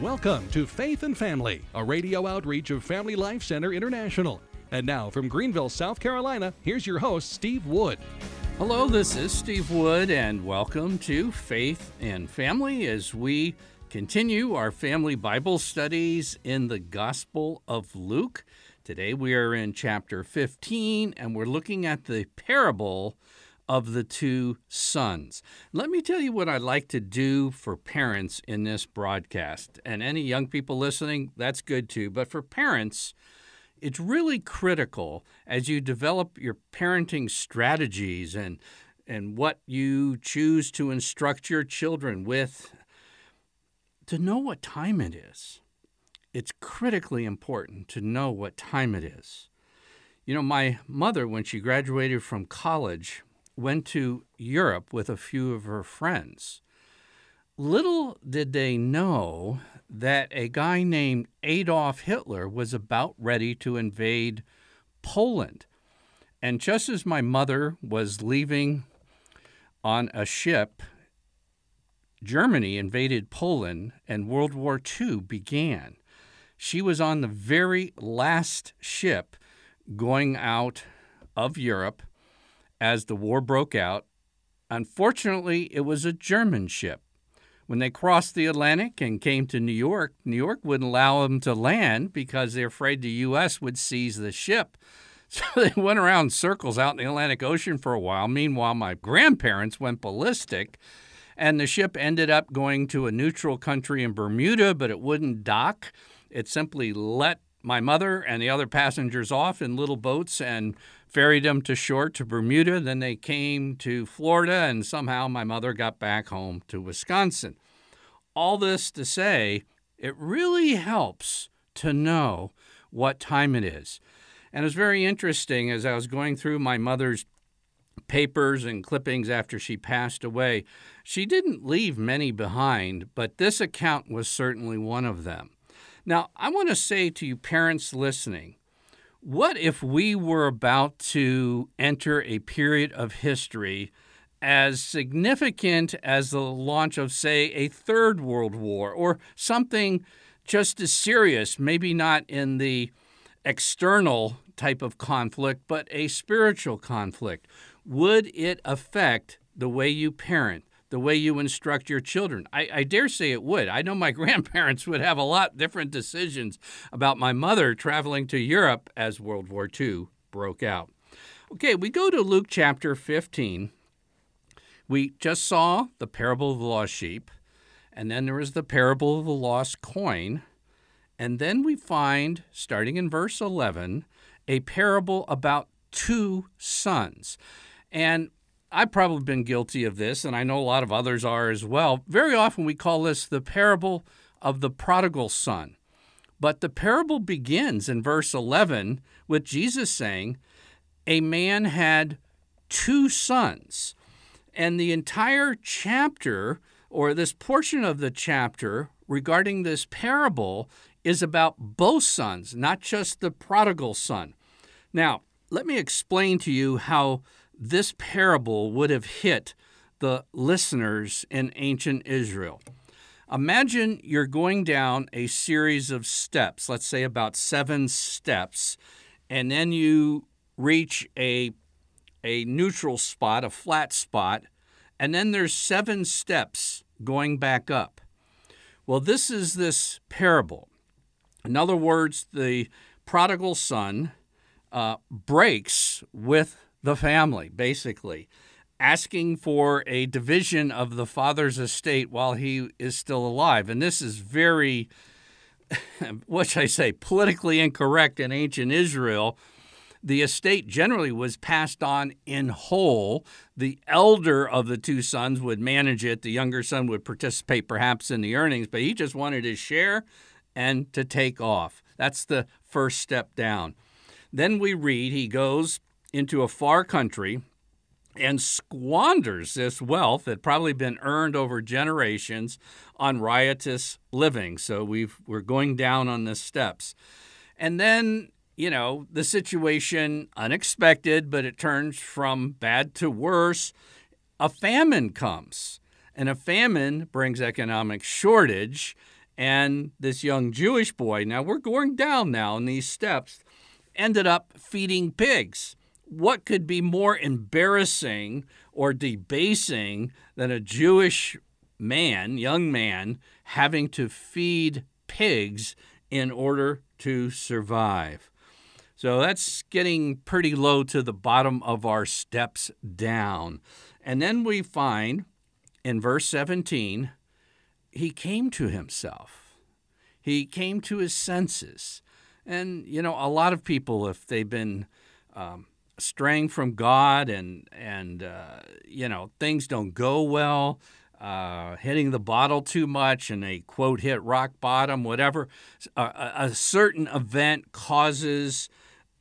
Welcome to Faith and Family, a radio outreach of Family Life Center International. And now from Greenville, South Carolina, here's your host, Steve Wood. Hello, this is Steve Wood, and welcome to Faith and Family as we continue our family Bible studies in the Gospel of Luke. Today we are in chapter 15, and we're looking at the parable of the two sons. Let me tell you what I like to do for parents in this broadcast. And any young people listening, that's good too. But for parents, it's really critical as you develop your parenting strategies and and what you choose to instruct your children with to know what time it is. It's critically important to know what time it is. You know, my mother, when she graduated from college, went to Europe with a few of her friends. Little did they know that a guy named Adolf Hitler was about ready to invade Poland. And just as my mother was leaving on a ship, Germany invaded Poland and World War II began. She was on the very last ship going out of Europe as the war broke out. Unfortunately, it was a German ship. When they crossed the Atlantic and came to New York, New York wouldn't allow them to land because they're afraid the U.S. would seize the ship. So they went around circles out in the Atlantic Ocean for a while. Meanwhile, my grandparents went ballistic, and the ship ended up going to a neutral country in Bermuda, but it wouldn't dock. It simply let my mother and the other passengers off in little boats and ferried them to shore to Bermuda. Then they came to Florida, and somehow my mother got back home to Wisconsin. All this to say, it really helps to know what time it is. And it was very interesting as I was going through my mother's papers and clippings after she passed away. She didn't leave many behind, but this account was certainly one of them. Now, I want to say to you, parents listening, what if we were about to enter a period of history as significant as the launch of, say, a third world war or something just as serious, maybe not in the external type of conflict, but a spiritual conflict? Would it affect the way you parent? The way you instruct your children. I, I, dare say it would. I know my grandparents would have a lot different decisions about my mother traveling to Europe as World War II broke out. Okay, we go to Luke chapter 15. We just saw the parable of the lost sheep, and then there is the parable of the lost coin. And then we find, starting in verse 11, a parable about two sons. And I've probably been guilty of this, and I know a lot of others are as well. Very often we call this the parable of the prodigal son. But the parable begins in verse 11 with Jesus saying, A man had two sons. And the entire chapter, or this portion of the chapter regarding this parable, is about both sons, not just the prodigal son. Now, let me explain to you how this parable would have hit the listeners in ancient Israel. Imagine you're going down a series of steps, let's say about seven steps, and then you reach a, a neutral spot, a flat spot, and then there's seven steps going back up. Well, this is this parable. In other words, the prodigal son uh, breaks with the family, basically, asking for a division of the father's estate while he is still alive. And this is very, what should I say, politically incorrect in ancient Israel. The estate generally was passed on in whole. The elder of the two sons would manage it. The younger son would participate perhaps in the earnings, but he just wanted his share and to take off. That's the first step down. Then we read he goes into a far country and squanders this wealth that probably been earned over generations on riotous living. So we've we're going down on the steps. And then, you know, the situation unexpected, but it turns from bad to worse. A famine comes. And a famine brings economic shortage And this young Jewish boy, now we're going down now in these steps, ended up feeding pigs. What could be more embarrassing or debasing than a Jewish man, young man, having to feed pigs in order to survive? So that's getting pretty low to the bottom of our steps down. And then we find in verse 17, he came to himself. He came to his senses. And, you know, a lot of people, if they've been um, straying from God and, and uh, you know, things don't go well, uh, hitting the bottle too much and they, quote, hit rock bottom, whatever, a, a certain event causes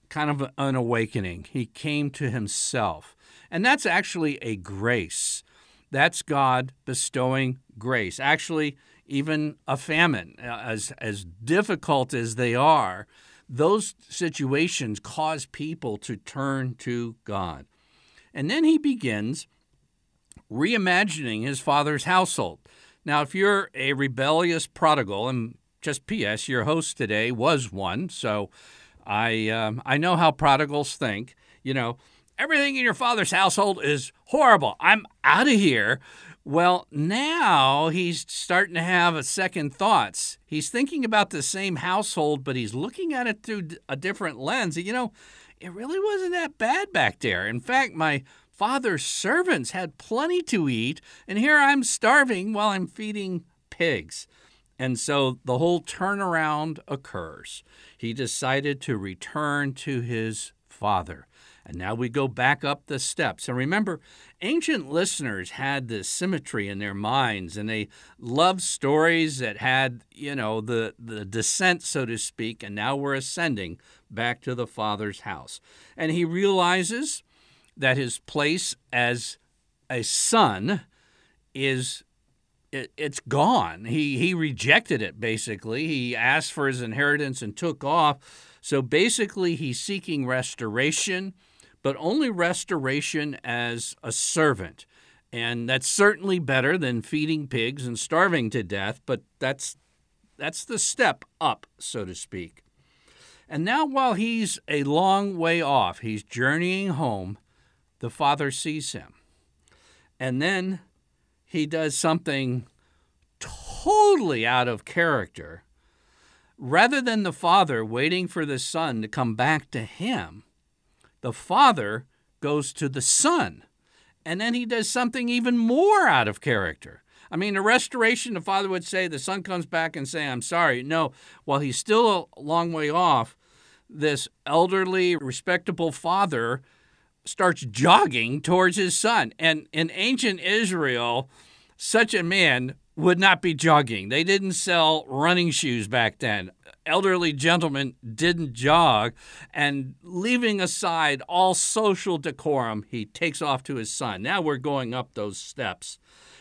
kind of an awakening. He came to himself. And that's actually a grace. That's God bestowing grace. Actually, even a famine, uh, as, as difficult as they are, those situations cause people to turn to God. And then he begins reimagining his father's household. Now, if you're a rebellious prodigal, and just P.S., your host today was one, so I um, I know how prodigals think. You know, everything in your father's household is horrible. I'm out of here. Well, now he's starting to have a second thoughts. He's thinking about the same household, but he's looking at it through a different lens. You know, it really wasn't that bad back there. In fact, my father's servants had plenty to eat, and here I'm starving while I'm feeding pigs. And so the whole turnaround occurs. He decided to return to his father. And now we go back up the steps. And remember, ancient listeners had this symmetry in their minds and they loved stories that had, you know, the, the descent, so to speak. And now we're ascending back to the Father's house. And he realizes that his place as a son is it, it's gone. He he rejected it basically. He asked for his inheritance and took off. So basically he's seeking restoration but only restoration as a servant. And that's certainly better than feeding pigs and starving to death, but that's that's the step up, so to speak. And now while he's a long way off, he's journeying home, the father sees him. And then he does something totally out of character. Rather than the father waiting for the son to come back to him, the Father goes to the Son. And then he does something even more out of character. I mean, a restoration, the Father would say, the Son comes back and say, I'm sorry. No, while he's still a long way off, this elderly, respectable father starts jogging towards his son. And in ancient Israel, such a man would not be jogging. They didn't sell running shoes back then elderly gentlemen didn't jog, and leaving aside all social decorum, he takes off to his son. Now we're going up those steps.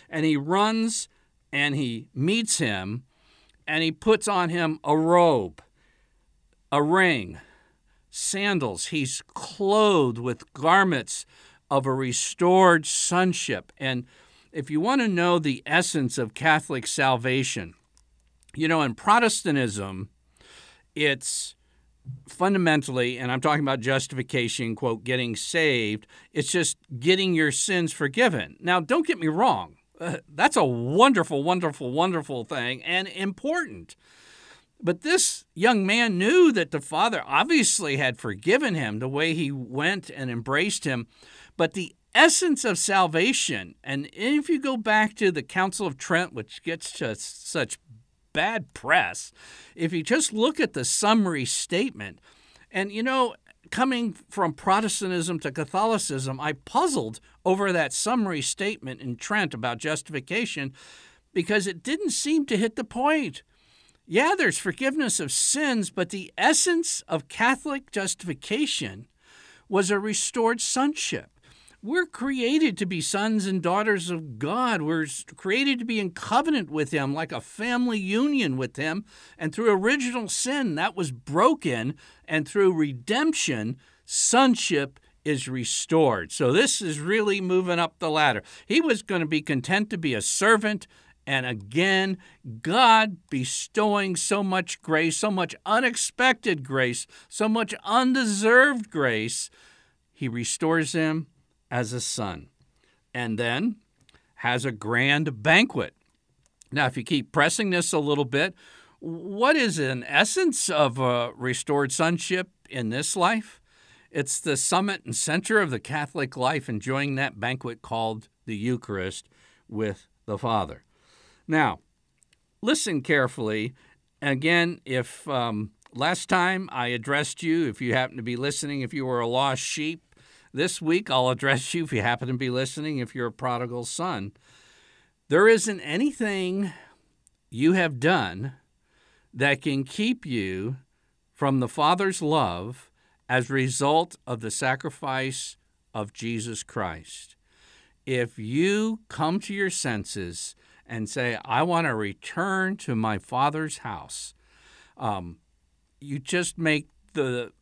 And he runs and he meets him, and he puts on him a robe, a ring, sandals. He's clothed with garments of a restored sonship. And if you want to know the essence of Catholic salvation, you know, in Protestantism, it's fundamentally, and I'm talking about justification, quote, getting saved, it's just getting your sins forgiven. Now, don't get me wrong. Uh, that's a wonderful, wonderful, wonderful thing and important. But this young man knew that the Father obviously had forgiven him the way he went and embraced him. But the essence of salvation, and if you go back to the Council of Trent, which gets to such bad press if you just look at the summary statement. And, you know, coming from Protestantism to Catholicism, I puzzled over that summary statement in Trent about justification because it didn't seem to hit the point. Yeah, there's forgiveness of sins, but the essence of Catholic justification was a restored sonship. We're created to be sons and daughters of God. We're created to be in covenant with Him, like a family union with Him. And through original sin, that was broken. And through redemption, sonship is restored. So this is really moving up the ladder. He was going to be content to be a servant and again, God bestowing so much grace, so much unexpected grace, so much undeserved grace, he restores him as a son. And then has a grand banquet. Now, if you keep pressing this a little bit, what is an essence of a restored sonship in this life? It's the summit and center of the Catholic life, enjoying that banquet called the Eucharist with the Father. Now, listen carefully. Again, if um, last time I addressed you, if you happen to be listening, if you were a lost sheep, this week I'll address you if you happen to be listening, if you're a prodigal son. There isn't anything you have done that can keep you from the Father's love as a result of the sacrifice of Jesus Christ. If you come to your senses and say, I want to return to my father's house, um, you just make the,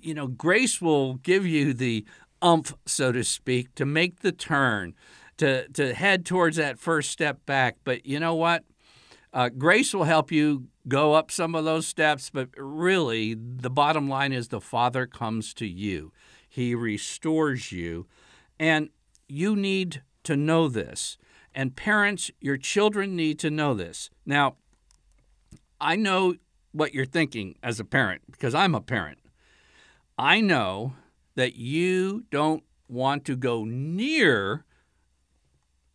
you know, grace will give you the umph, so to speak, to make the turn, to, to head towards that first step back. But you know what? Uh, grace will help you go up some of those steps, but really, the bottom line is the Father comes to you. He restores you. And you need to know this. And parents, your children need to know this. Now, I know what you're thinking as a parent because I'm a parent. I know that you don't want to go near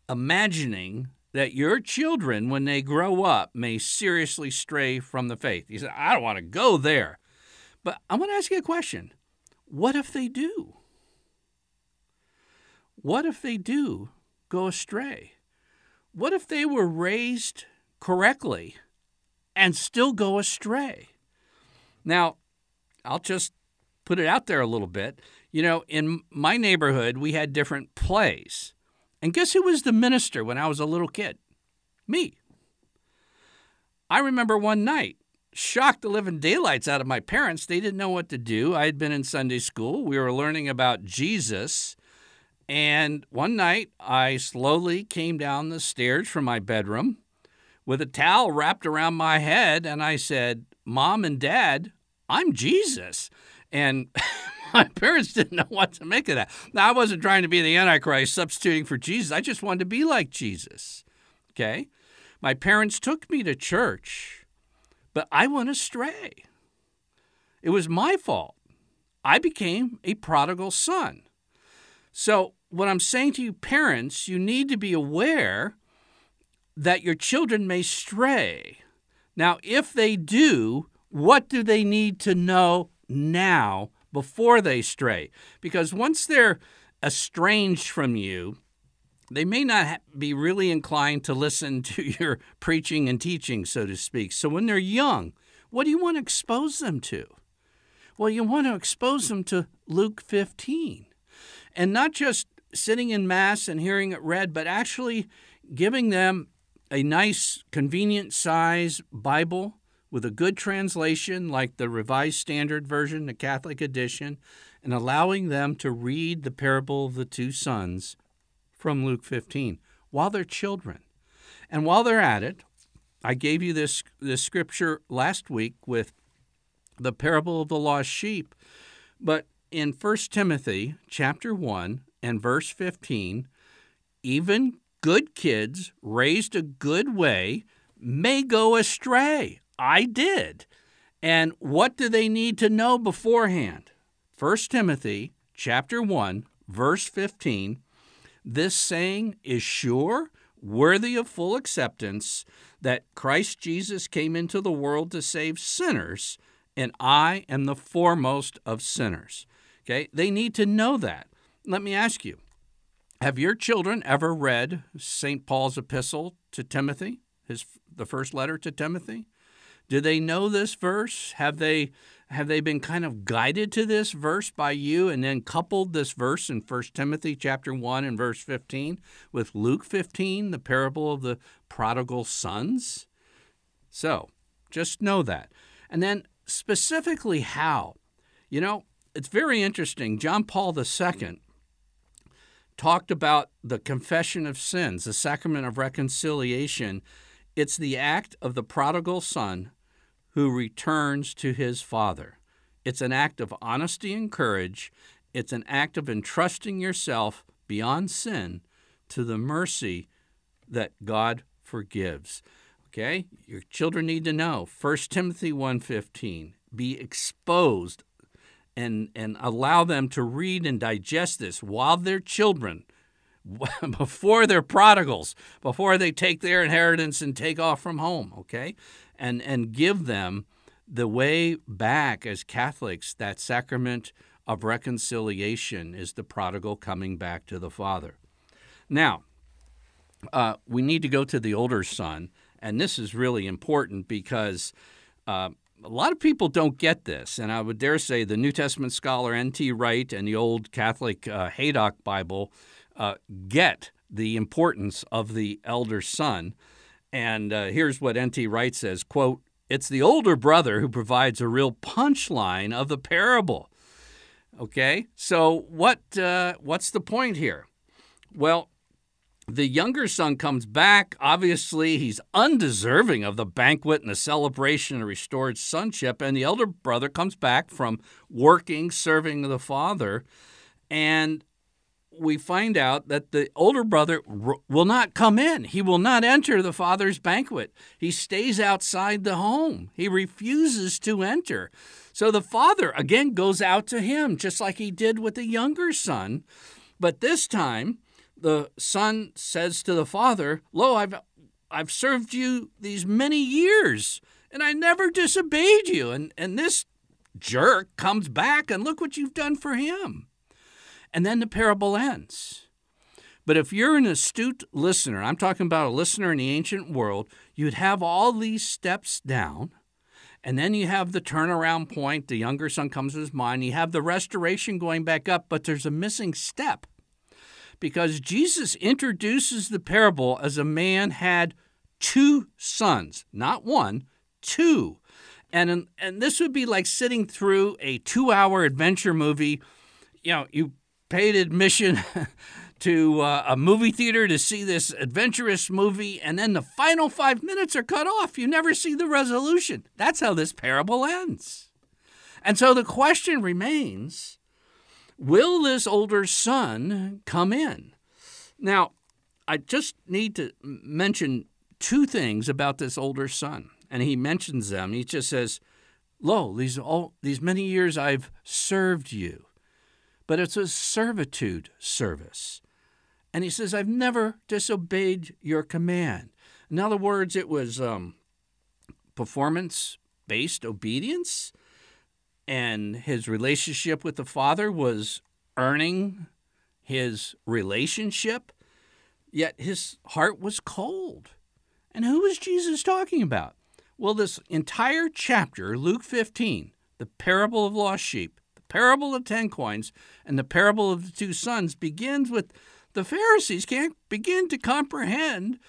imagining that your children, when they grow up, may seriously stray from the faith. You say, I don't want to go there. But I want to ask you a question. What if they do? What if they do go astray? What if they were raised correctly and still go astray? Now, I'll just put it out there a little bit. You know, in my neighborhood, we had different plays. And guess who was the minister when I was a little kid? Me. I remember one night, shocked the living daylights out of my parents. They didn't know what to do. I had been in Sunday school. We were learning about Jesus. And one night, I slowly came down the stairs from my bedroom with a towel wrapped around my head, and I said, Mom and Dad, I'm Jesus. And my parents didn't know what to make of that. Now, I wasn't trying to be the Antichrist substituting for Jesus, I just wanted to be like Jesus. Okay? My parents took me to church, but I went astray. It was my fault. I became a prodigal son. So, what I'm saying to you, parents, you need to be aware that your children may stray. Now, if they do, what do they need to know now before they stray? Because once they're estranged from you, they may not be really inclined to listen to your preaching and teaching, so to speak. So when they're young, what do you want to expose them to? Well, you want to expose them to Luke 15. And not just sitting in Mass and hearing it read, but actually giving them a nice, convenient size Bible with a good translation like the Revised Standard Version, the Catholic edition, and allowing them to read the parable of the two sons from Luke 15 while they're children. And while they're at it, I gave you this, this scripture last week with the parable of the lost sheep, but in 1 Timothy chapter 1 and verse 15, even good kids raised a good way may go astray. I did. And what do they need to know beforehand? 1 Timothy chapter 1 verse 15 this saying is sure worthy of full acceptance that Christ Jesus came into the world to save sinners and I am the foremost of sinners. Okay? They need to know that. Let me ask you have your children ever read St. Paul's epistle to Timothy, his, the first letter to Timothy? Do they know this verse? Have they have they been kind of guided to this verse by you and then coupled this verse in 1 Timothy chapter 1 and verse 15 with Luke 15, the parable of the prodigal sons? So, just know that. And then specifically how. You know, it's very interesting. John Paul II talked about the confession of sins, the sacrament of reconciliation. It's the act of the prodigal son who returns to his father. It's an act of honesty and courage. It's an act of entrusting yourself beyond sin to the mercy that God forgives. Okay? Your children need to know 1 Timothy 1:15. Be exposed and and allow them to read and digest this while they're children before they're prodigals, before they take their inheritance and take off from home, okay? And and give them the way back as Catholics, that sacrament of reconciliation is the prodigal coming back to the Father. Now, uh, we need to go to the older son, and this is really important because uh, a lot of people don't get this, and I would dare say the New Testament scholar N.T. Wright and the Old Catholic uh, Haydock Bible uh, get the importance of the elder son. And uh, here's what N.T. Wright says, quote, it's the older brother who provides a real punchline of the parable. Okay, so what uh, what's the point here? Well, the younger son comes back. Obviously, he's undeserving of the banquet and the celebration of restored sonship. And the elder brother comes back from working, serving the father. And we find out that the older brother will not come in. He will not enter the father's banquet. He stays outside the home. He refuses to enter. So the father again goes out to him, just like he did with the younger son. But this time, the son says to the father, Lo, I've, I've served you these many years, and I never disobeyed you. And, and this jerk comes back, and look what you've done for him. And then the parable ends. But if you're an astute listener, I'm talking about a listener in the ancient world, you'd have all these steps down. And then you have the turnaround point. The younger son comes to his mind. You have the restoration going back up, but there's a missing step because Jesus introduces the parable as a man had two sons, not one, two. And, and this would be like sitting through a two hour adventure movie. You know, you paid admission to uh, a movie theater to see this adventurous movie, and then the final five minutes are cut off. You never see the resolution. That's how this parable ends. And so the question remains will this older son come in? Now, I just need to mention two things about this older son. And he mentions them. He just says, Lo, these, all, these many years I've served you but it's a servitude service. And he says, I've never disobeyed your command. In other words, it was um, performance based obedience, and his relationship with the Father was earning his relationship, yet his heart was cold. And who was Jesus talking about? Well, this entire chapter, Luke 15, the parable of lost sheep, parable of ten coins and the parable of the two sons begins with the Pharisees can't begin to comprehend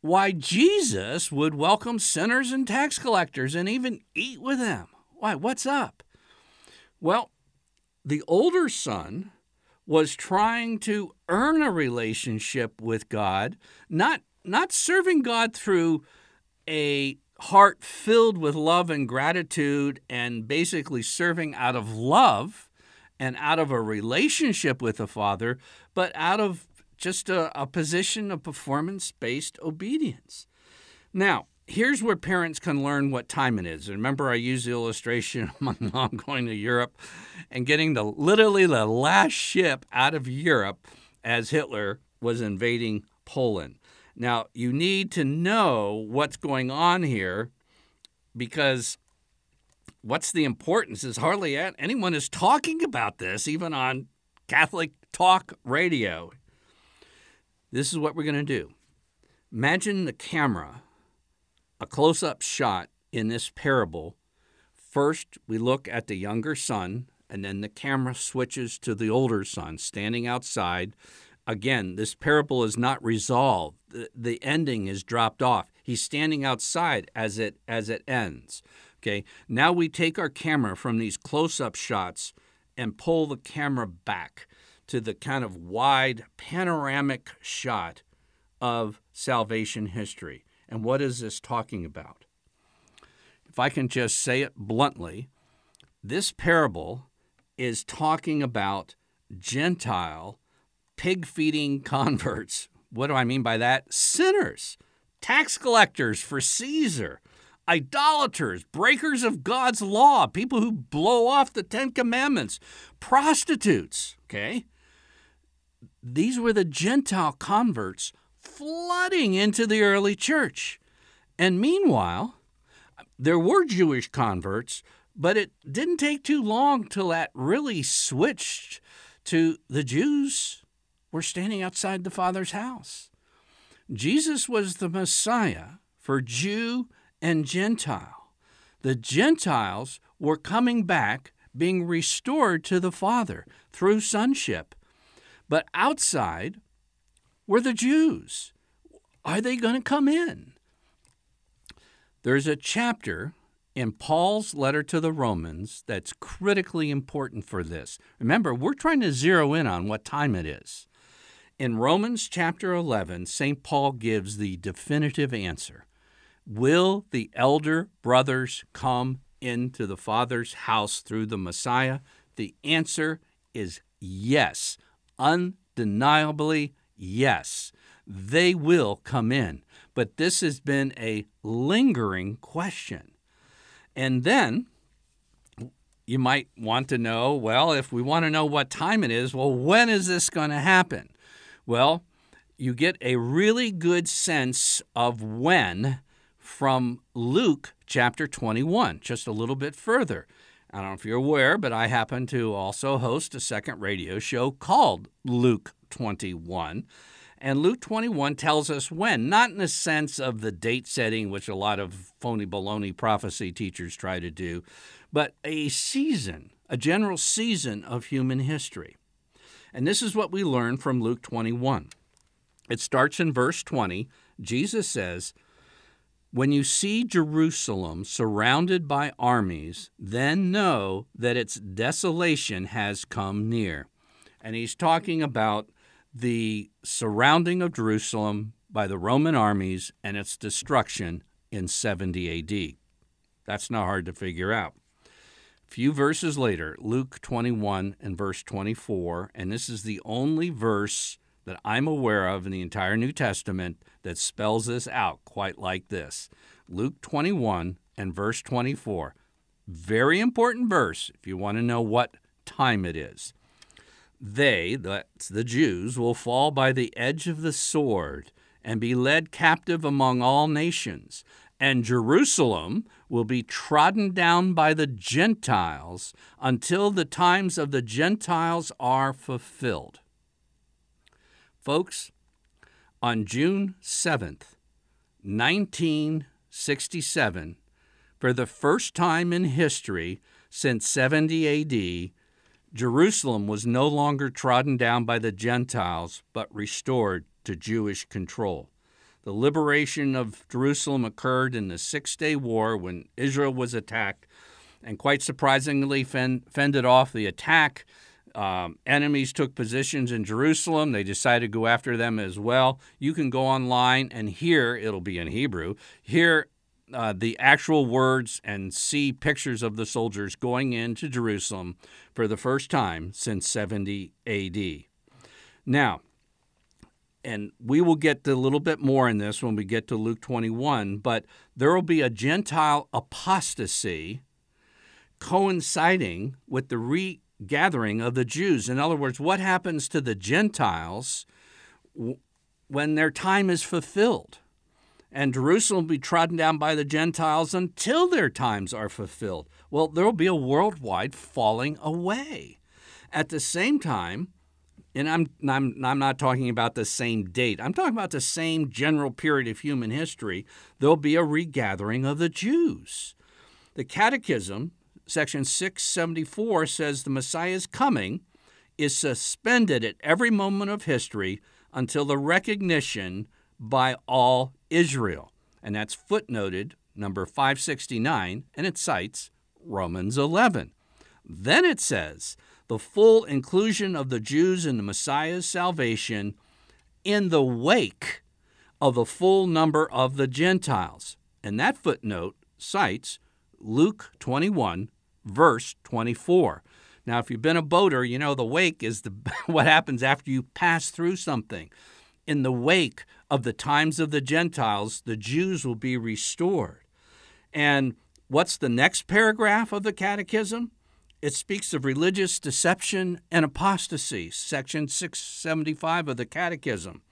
why Jesus would welcome sinners and tax collectors and even eat with them. Why, what's up? Well, the older son was trying to earn a relationship with God, not not serving God through a heart filled with love and gratitude and basically serving out of love and out of a relationship with the Father, but out of just a, a position of performance based obedience. Now, here's where parents can learn what time it is. Remember, I used the illustration of my mom going to Europe and getting the literally the last ship out of Europe as Hitler was invading Poland. Now, you need to know what's going on here because what's the importance is hardly anyone is talking about this, even on Catholic talk radio. This is what we're going to do. Imagine the camera, a close up shot in this parable. First, we look at the younger son, and then the camera switches to the older son standing outside again, this parable is not resolved. The, the ending is dropped off. He's standing outside as it as it ends. Okay. Now we take our camera from these close-up shots and pull the camera back to the kind of wide panoramic shot of salvation history. And what is this talking about? If I can just say it bluntly, this parable is talking about Gentile pig feeding converts. What do I mean by that? Sinners, tax collectors for Caesar, idolaters, breakers of God's law, people who blow off the Ten Commandments, prostitutes, okay? These were the Gentile converts flooding into the early church. And meanwhile, there were Jewish converts, but it didn't take too long till that really switched to the Jews were standing outside the Father's house. Jesus was the Messiah for Jew and Gentile. The Gentiles were coming back, being restored to the Father through sonship. But outside were the Jews. Are they going to come in? There's a chapter in Paul's letter to the Romans that's critically important for this. Remember, we're trying to zero in on what time it is. In Romans chapter 11, St. Paul gives the definitive answer Will the elder brothers come into the Father's house through the Messiah? The answer is yes, undeniably yes. They will come in. But this has been a lingering question. And then you might want to know well, if we want to know what time it is, well, when is this going to happen? Well, you get a really good sense of when from Luke chapter 21, just a little bit further. I don't know if you're aware, but I happen to also host a second radio show called Luke 21. And Luke 21 tells us when, not in the sense of the date setting, which a lot of phony baloney prophecy teachers try to do, but a season, a general season of human history. And this is what we learn from Luke 21. It starts in verse 20. Jesus says, When you see Jerusalem surrounded by armies, then know that its desolation has come near. And he's talking about the surrounding of Jerusalem by the Roman armies and its destruction in 70 AD. That's not hard to figure out few verses later, Luke 21 and verse 24, and this is the only verse that I'm aware of in the entire New Testament that spells this out quite like this. Luke 21 and verse 24. Very important verse if you want to know what time it is. They, that's the Jews, will fall by the edge of the sword and be led captive among all nations and Jerusalem will be trodden down by the Gentiles until the times of the Gentiles are fulfilled. Folks, on June 7th, 1967, for the first time in history since 70 AD, Jerusalem was no longer trodden down by the Gentiles, but restored to Jewish control. The liberation of Jerusalem occurred in the Six Day War when Israel was attacked, and quite surprisingly fended off the attack. Um, enemies took positions in Jerusalem. They decided to go after them as well. You can go online and hear, it'll be in Hebrew, hear uh, the actual words and see pictures of the soldiers going into Jerusalem for the first time since 70 AD. Now, and we will get a little bit more in this when we get to Luke 21, but there will be a Gentile apostasy coinciding with the regathering of the Jews. In other words, what happens to the Gentiles when their time is fulfilled? And Jerusalem will be trodden down by the Gentiles until their times are fulfilled. Well, there will be a worldwide falling away. At the same time, and I'm, I'm, I'm not talking about the same date, I'm talking about the same general period of human history, there'll be a regathering of the Jews. The Catechism, section 674, says the Messiah's coming is suspended at every moment of history until the recognition by all Israel. And that's footnoted number 569, and it cites Romans 11. Then it says, the full inclusion of the Jews in the Messiah's salvation in the wake of the full number of the Gentiles. And that footnote cites Luke 21, verse 24. Now, if you've been a boater, you know the wake is the, what happens after you pass through something. In the wake of the times of the Gentiles, the Jews will be restored. And what's the next paragraph of the Catechism? It speaks of religious deception and apostasy, section 675 of the Catechism.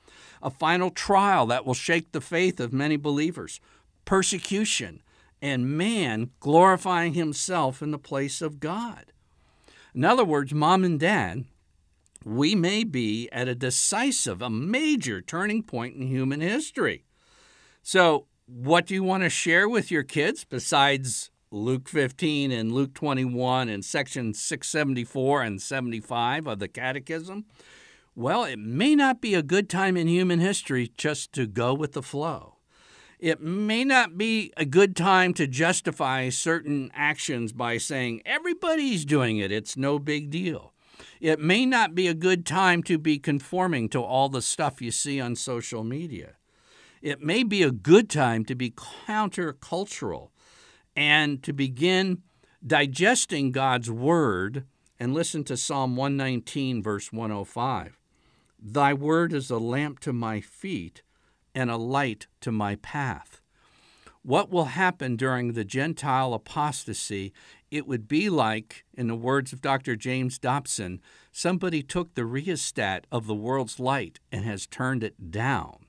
A final trial that will shake the faith of many believers, persecution, and man glorifying himself in the place of God. In other words, mom and dad, we may be at a decisive, a major turning point in human history. So, what do you want to share with your kids besides Luke 15 and Luke 21 and section 674 and 75 of the Catechism? Well, it may not be a good time in human history just to go with the flow. It may not be a good time to justify certain actions by saying, everybody's doing it, it's no big deal. It may not be a good time to be conforming to all the stuff you see on social media. It may be a good time to be countercultural and to begin digesting God's word and listen to Psalm 119, verse 105. Thy word is a lamp to my feet and a light to my path. What will happen during the Gentile apostasy? It would be like, in the words of Dr. James Dobson, somebody took the rheostat of the world's light and has turned it down.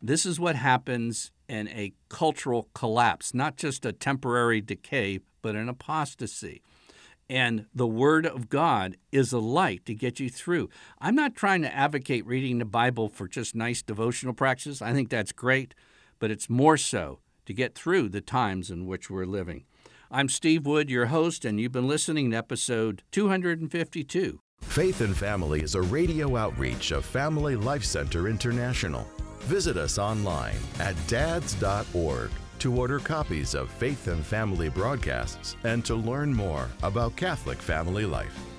This is what happens in a cultural collapse, not just a temporary decay, but an apostasy. And the Word of God is a light to get you through. I'm not trying to advocate reading the Bible for just nice devotional practice. I think that's great, but it's more so to get through the times in which we're living. I'm Steve Wood, your host, and you've been listening to episode 252. Faith and Family is a radio outreach of Family Life Center International. Visit us online at dads.org to order copies of Faith and Family broadcasts and to learn more about Catholic family life.